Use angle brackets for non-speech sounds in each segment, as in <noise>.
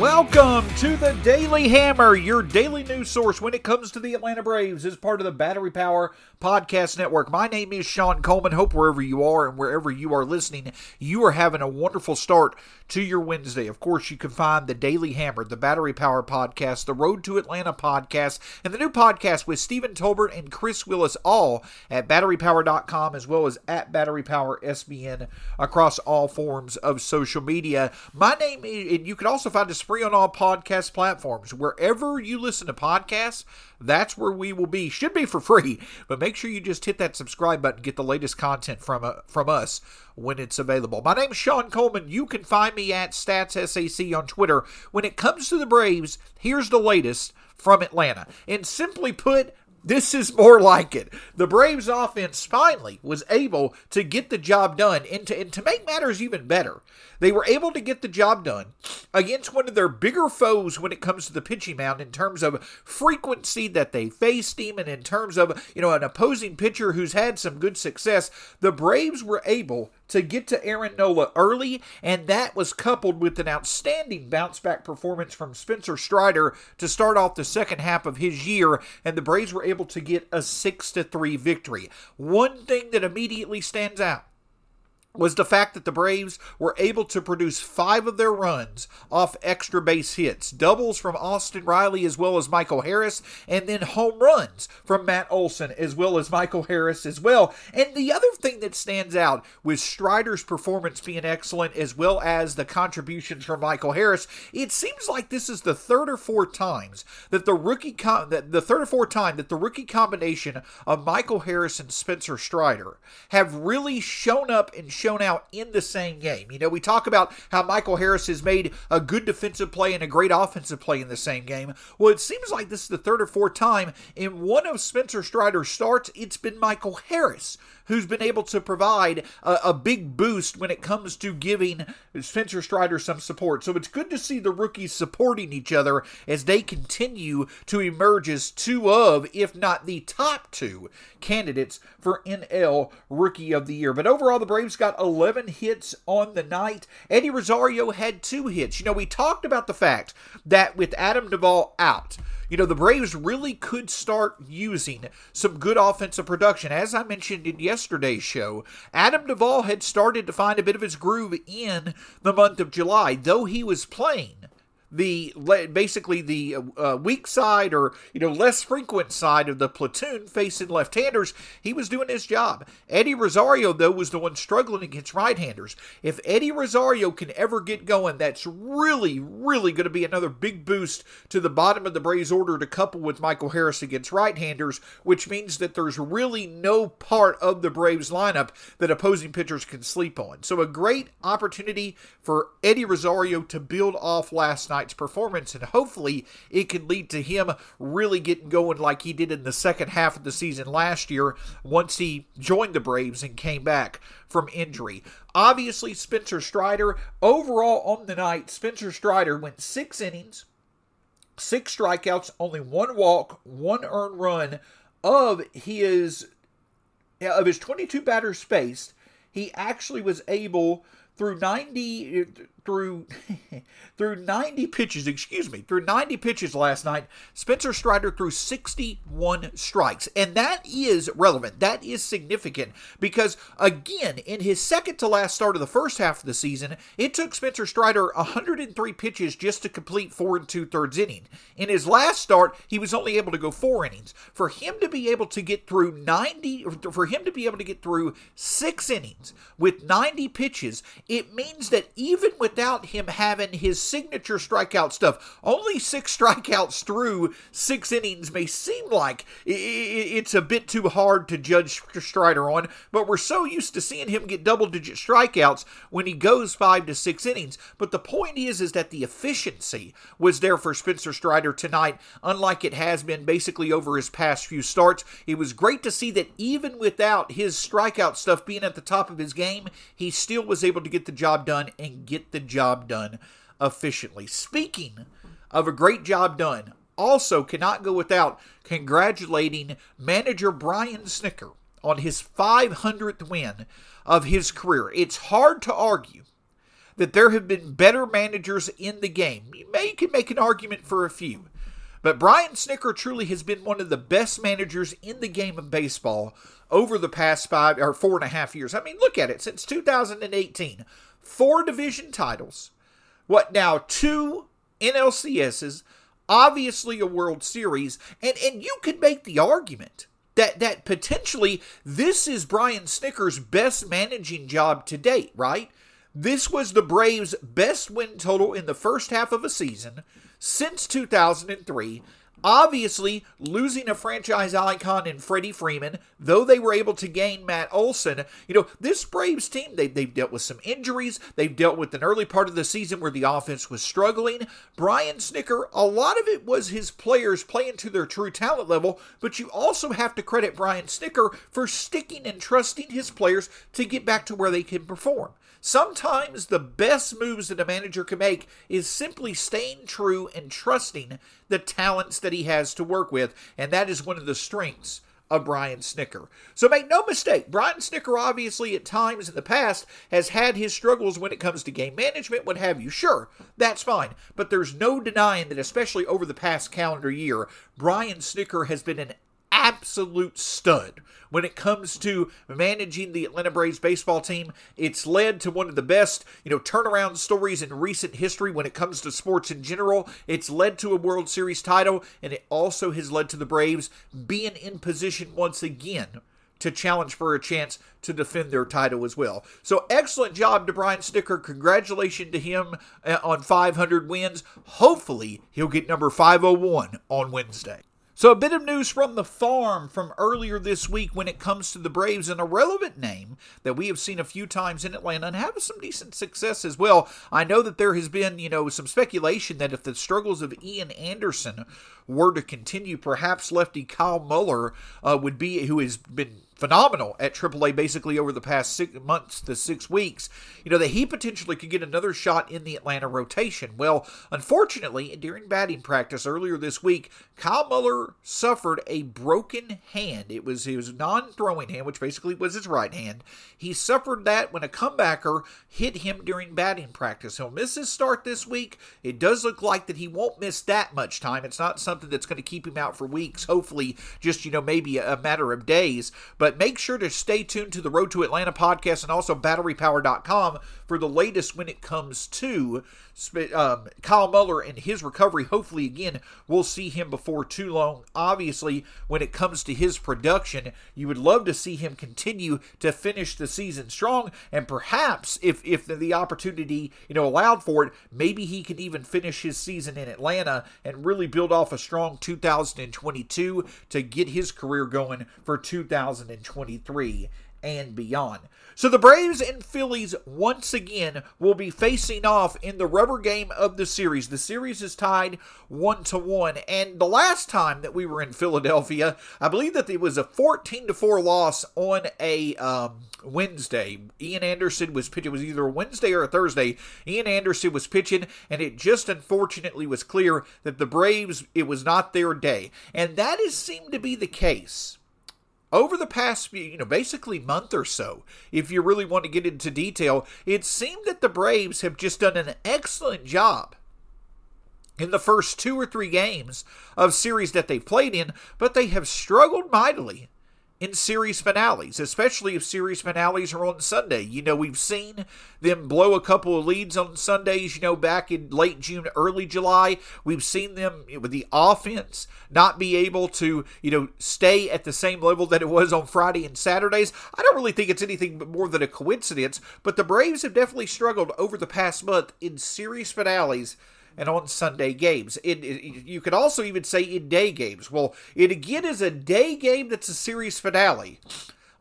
Welcome to the Daily Hammer, your daily news source when it comes to the Atlanta Braves as part of the Battery Power Podcast Network. My name is Shawn Coleman. Hope wherever you are and wherever you are listening, you are having a wonderful start to your Wednesday. Of course, you can find the Daily Hammer, the Battery Power Podcast, the Road to Atlanta Podcast, and the new podcast with Stephen Tolbert and Chris Willis all at batterypower.com as well as at Battery Power SBN across all forms of social media. My name is, and you can also find us free on all podcast platforms. Wherever you listen to podcasts, that's where we will be. Should be for free, but make sure you just hit that subscribe button, get the latest content from uh, from us when it's available. My name's Shawn Coleman. You can find me at StatsSAC on Twitter. When it comes to the Braves, here's the latest from Atlanta. And simply put, this is more like it. The Braves offense finally was able to get the job done. And to, and to make matters even better, they were able to get the job done against one of their bigger foes when it comes to the pitching mound in terms of frequency that they faced him and in terms of, you know, an opposing pitcher who's had some good success. The Braves were able to get to Aaron Nola early, and that was coupled with an outstanding bounce back performance from Spencer Strider to start off the second half of his year, and the Braves were able to get a 6 to 3 victory. One thing that immediately stands out was the fact that the Braves were able to produce five of their runs off extra base hits, doubles from Austin Riley as well as Michael Harris, and then home runs from Matt Olson as well as Michael Harris as well. And the other thing that stands out with Strider's performance being excellent as well as the contributions from Michael Harris, it seems like this is the third or fourth times that the rookie com- that the third or fourth time that the rookie combination of Michael Harris and Spencer Strider have really shown up and shown out in the same game. You know, we talk about how Michael Harris has made a good defensive play and a great offensive play in the same game. Well, it seems like this is the third or fourth time in one of Spencer Strider's starts, it's been Michael Harris who's been able to provide a, a, big boost when it comes to giving Spencer Strider some support. So it's good to see the rookies supporting each other as they continue to emerge as two of, if not the top two, candidates for NL Rookie of the Year. But overall, the Braves got 11 hits on the night. Eddie Rosario had two hits. You know, we talked about the fact that with Adam Duvall out, you know, the Braves really could start using some good offensive production. As I mentioned in yesterday's show, Adam Duvall had started to find a bit of his groove in the month of July, though he was playing the basically the uh, weak side or you know less frequent side of the platoon facing left-handers he was doing his job. Eddie rosario though was the one struggling against right-handers. If eddie rosario can ever get going that's really really going to be another big boost to the bottom of the braves order to couple with michael harris against right-handers which means that there's really no part of the braves lineup that opposing pitchers can sleep on. So a great opportunity for eddie rosario to build off last night night's performance, and hopefully it can lead to him really getting going like he did in the second half of the season last year once he joined the Braves and came back from injury. Obviously, Spencer Strider, overall on the night, Spencer Strider went six innings, six strikeouts, only one walk, one earned run of his of his 22 batters faced. He actually was able through 90 through <laughs> through 90 pitches, excuse me, through 90 pitches last night, Spencer Strider threw 61 strikes. And that is relevant. That is significant because again, in his second to last start of the first half of the season, it took Spencer Strider 103 pitches just to complete four and two thirds inning. In his last start, he was only able to go four innings. For him to be able to get through 90 for him to be able to get through six innings with 90 pitches, it means that even with without him having his signature strikeout stuff. Only six <laughs> strikeouts through six innings may seem like it's a bit too hard to judge Strider on, but we're so used to seeing him get double digit strikeouts when he goes five to six innings. But the point is, is that the efficiency was there for Spencer Strider tonight, unlike it has been basically over his past few starts. It was great to see that even without his strikeout stuff being at the top of his game, he still was able to get the job done and get the job done efficiently. Speaking of a great job done, also cannot go without congratulating manager Brian Snitker on his 500th win of his career. It's hard to argue that there have been better managers in the game. You may can make an argument for a few. But Brian Snitker truly has been one of the best managers in the game of baseball over the past five or four and a half years. I mean, look at it since 2018, four division titles. What now? Two NLCSs, obviously a World Series, and and you could make the argument that that potentially this is Brian Snitker's best managing job to date, right? This was the Braves' best win total in the first half of a season since 2003. Obviously, losing a franchise icon in Freddie Freeman, though they were able to gain Matt Olson, you know, this Braves team, they, they've dealt with some injuries. They've dealt with an early part of the season where the offense was struggling. Brian Snitker, a lot of it was his players playing to their true talent level, but you also have to credit Brian Snitker for sticking and trusting his players to get back to where they can perform. Sometimes the best moves that a manager can make is simply staying true and trusting the talents that he has to work with, and that is one of the strengths of Brian Snitker. So make no mistake, Brian Snitker obviously at times in the past has had his struggles when it comes to game management, what have you. Sure, that's fine. But there's no denying that, especially over the past calendar year, Brian Snitker has been an absolute stud when it comes to managing the Atlanta Braves baseball team. It's led to one of the best, you know, turnaround stories in recent history when it comes to sports in general. It's led to a World Series title, and it also has led to the Braves being in position once again to challenge for a chance to defend their title as well. So excellent job to Brian Snitker. Congratulations to him uh, on 500 wins. Hopefully, he'll get number 501 on Wednesday. So, a bit of news from the farm from earlier this week when it comes to the Braves, and a relevant name that we have seen a few times in Atlanta and have some decent success as well. I know that there has been, you know, some speculation that if the struggles of Ian Anderson were to continue, perhaps lefty Kyle Muller uh, would be, who has been phenomenal at AAA basically over the past six months to six weeks, you know, that he potentially could get another shot in the Atlanta rotation. Well, unfortunately, during batting practice earlier this week, Kyle Muller suffered a broken hand. It was his non throwing hand, which basically was his right hand. He suffered that when a comebacker hit him during batting practice. He'll miss his start this week. It does look like that he won't miss that much time. It's not something that's going to keep him out for weeks, hopefully, just, you know, maybe a matter of days. But but make sure to stay tuned to the Road to Atlanta podcast and also batterypower.com for the latest when it comes to um, Kyle Muller and his recovery. Hopefully, again, we'll see him before too long. Obviously, when it comes to his production, you would love to see him continue to finish the season strong, and perhaps if if the opportunity you know allowed for it, maybe he could even finish his season in Atlanta and really build off a strong 2022 to get his career going for 2023 and beyond. So the Braves and Phillies once again will be facing off in the rubber game of the series. The series is tied one to one, and the last time that we were in Philadelphia, I believe that it was a 14 to four loss on a um, Wednesday. Ian Anderson was pitching. It was either a Wednesday or a Thursday. Ian Anderson was pitching, and it just unfortunately was clear that the Braves it was not their day, and that has seemed to be the case over the past you know basically month or so if you really want to get into detail it seemed that the braves have just done an excellent job in the first two or three games of series that they've played in but they have struggled mightily in series finales, especially if series finales are on Sunday. You know, we've seen them blow a couple of leads on Sundays, you know, back in late June, early July. We've seen them with the offense not be able to, you know, stay at the same level that it was on Friday and Saturdays. I don't really think it's anything more than a coincidence, but the Braves have definitely struggled over the past month in series finales and on Sunday games. It, it, you could also even say in day games. Well, it again is a day game that's a series finale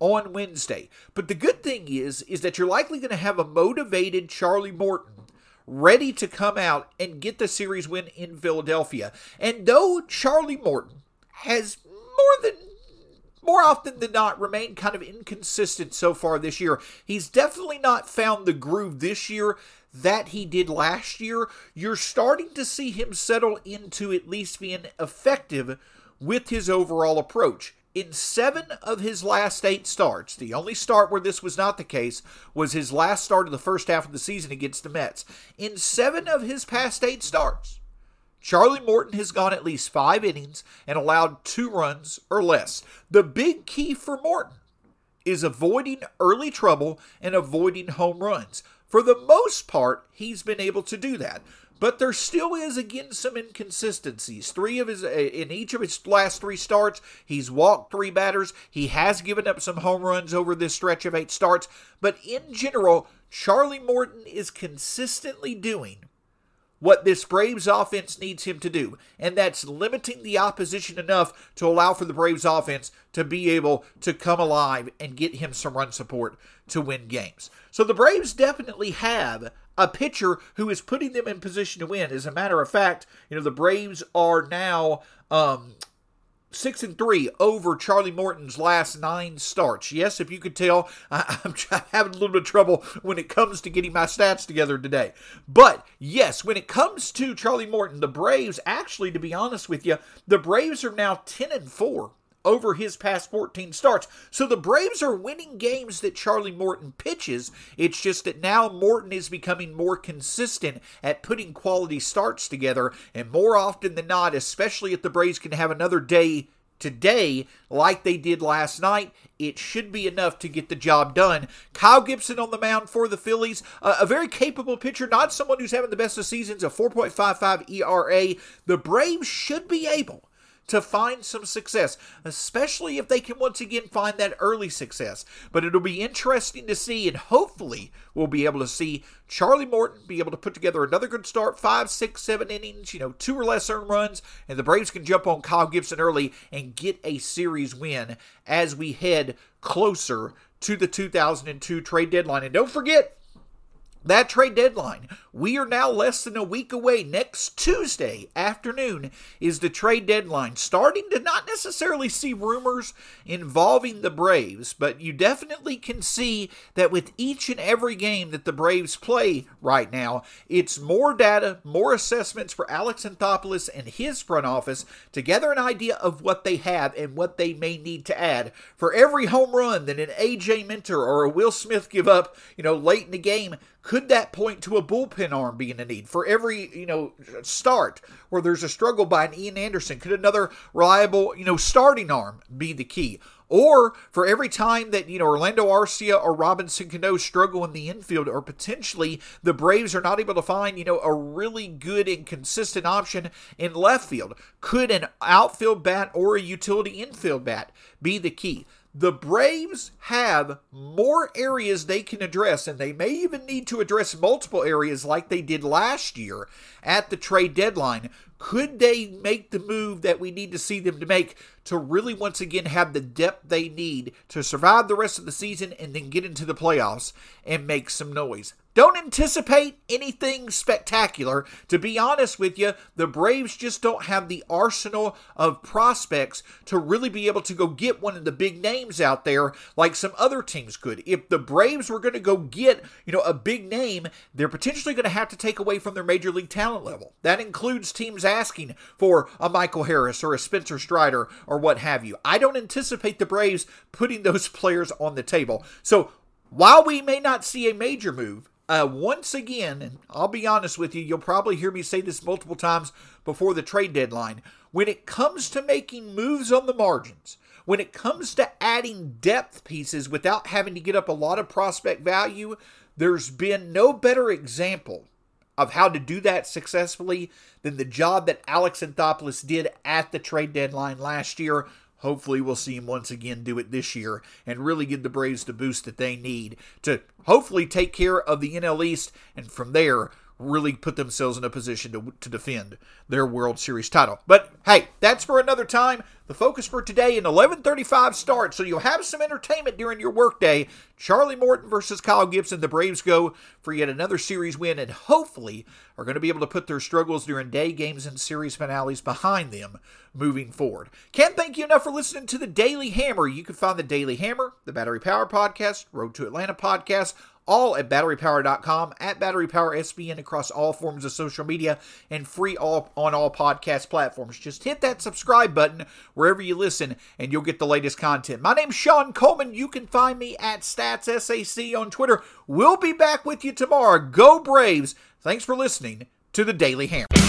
on Wednesday. But the good thing is, is that you're likely going to have a motivated Charlie Morton ready to come out and get the series win in Philadelphia. And though Charlie Morton has more than more often than not remained kind of inconsistent so far this year. He's definitely not found the groove this year that he did last year, you're starting to see him settle into at least being effective with his overall approach. In seven of his last eight starts, the only start where this was not the case was his last start of the first half of the season against the Mets. In seven of his past eight starts, Charlie Morton has gone at least five innings and allowed two runs or less. The big key for Morton is avoiding early trouble and avoiding home runs. For the most part, he's been able to do that. But there still is again some inconsistencies. Three of his uh, in each of his last three starts, he's walked three batters. He has given up some home runs over this stretch of eight starts, but in general, Charlie Morton is consistently doing what this Braves offense needs him to do, and that's limiting the opposition enough to allow for the Braves offense to be able to come alive and get him some run support to win games. So the Braves definitely have a pitcher who is putting them in position to win. As a matter of fact, you know, the Braves are now um, six and three over Charlie Morton's last nine starts. Yes, if you could tell, I, <laughs> am having a little bit of trouble when it comes to getting my stats together today. But yes, when it comes to Charlie Morton, the Braves, actually, to be honest with you, the Braves are now 10 and four over his past 14 starts. So the Braves are winning games that Charlie Morton pitches. It's just that now Morton is becoming more consistent at putting quality starts together. And more often than not, especially if the Braves can have another day today like they did last night, it should be enough to get the job done. Kyle Gibson on the mound for the Phillies, a very capable pitcher, not someone who's having the best of seasons, a 4.55 ERA. The Braves should be able to find some success, especially if they can once again find that early success. But it'll be interesting to see, and hopefully we'll be able to see Charlie Morton be able to put together another good start, five, six, seven innings, you know, two or less earned runs, and the Braves can jump on Kyle Gibson early and get a series win as we head closer to the 2002 trade deadline. And don't forget, that trade deadline. We are now less than a week away. Next Tuesday afternoon is the trade deadline. Starting to not necessarily see rumors involving the Braves, but you definitely can see that with each and every game that the Braves play right now, it's more data, more assessments for Alex Anthopoulos and his front office to gather an idea of what they have and what they may need to add. For every home run that an AJ Minter or a Will Smith give up, you know, late in the game, could that point to a bullpen arm being a need for every you know start where there's a struggle by an Ian Anderson? Could another reliable you know starting arm be the key? Or for every time that you know Orlando Arcia or Robinson Cano struggle in the infield, or potentially the Braves are not able to find you know a really good and consistent option in left field, could an outfield bat or a utility infield bat be the key? The Braves have more areas they can address, and they may even need to address multiple areas like they did last year at the trade deadline. Could they make the move that we need to see them to make to really once again have the depth they need to survive the rest of the season and then get into the playoffs and make some noise? Don't anticipate anything spectacular. To be honest with you, the Braves just don't have the arsenal of prospects to really be able to go get one of the big names out there like some other teams could. If the Braves were going to go get, you know, a big name, they're potentially going to have to take away from their major league talent level. That includes teams asking for a Michael Harris or a Spencer Strider or what have you. I don't anticipate the Braves putting <laughs> those players on the table. So, while we may not see a major move, uh, once again, and I'll be honest with you, you'll probably hear me say this multiple times before the trade deadline. When it comes to making moves on the margins, when it comes to adding depth pieces without having to get up a lot of prospect value, there's been no better example of how to do that successfully than the job that Alex Anthopoulos did at the trade deadline last year. Hopefully, we'll see him once again do it this year and really give the Braves the boost that they need to hopefully take care of the NL East and from there really put themselves in a position to, to defend their World Series title. But hey, that's for another time. The focus for today an 11:35 start, so you'll have some entertainment during your workday. Charlie Morton versus Kyle Gibson. The Braves go for yet another series win, and hopefully are going to be able to put their struggles during day games and series finales behind them moving forward. Can't thank you enough for listening to the Daily Hammer. You can find the Daily Hammer, the Battery Power Podcast, Road to Atlanta podcast all at batterypower.com, at batterypowersbn across all forms of social media, and free all on all podcast platforms. Just hit that subscribe button wherever you listen, and you'll get the latest content. My name's Shawn Coleman. You can find me at StatsSAC on Twitter. We'll be back with you tomorrow. Go Braves! Thanks for listening to the Daily Hammer.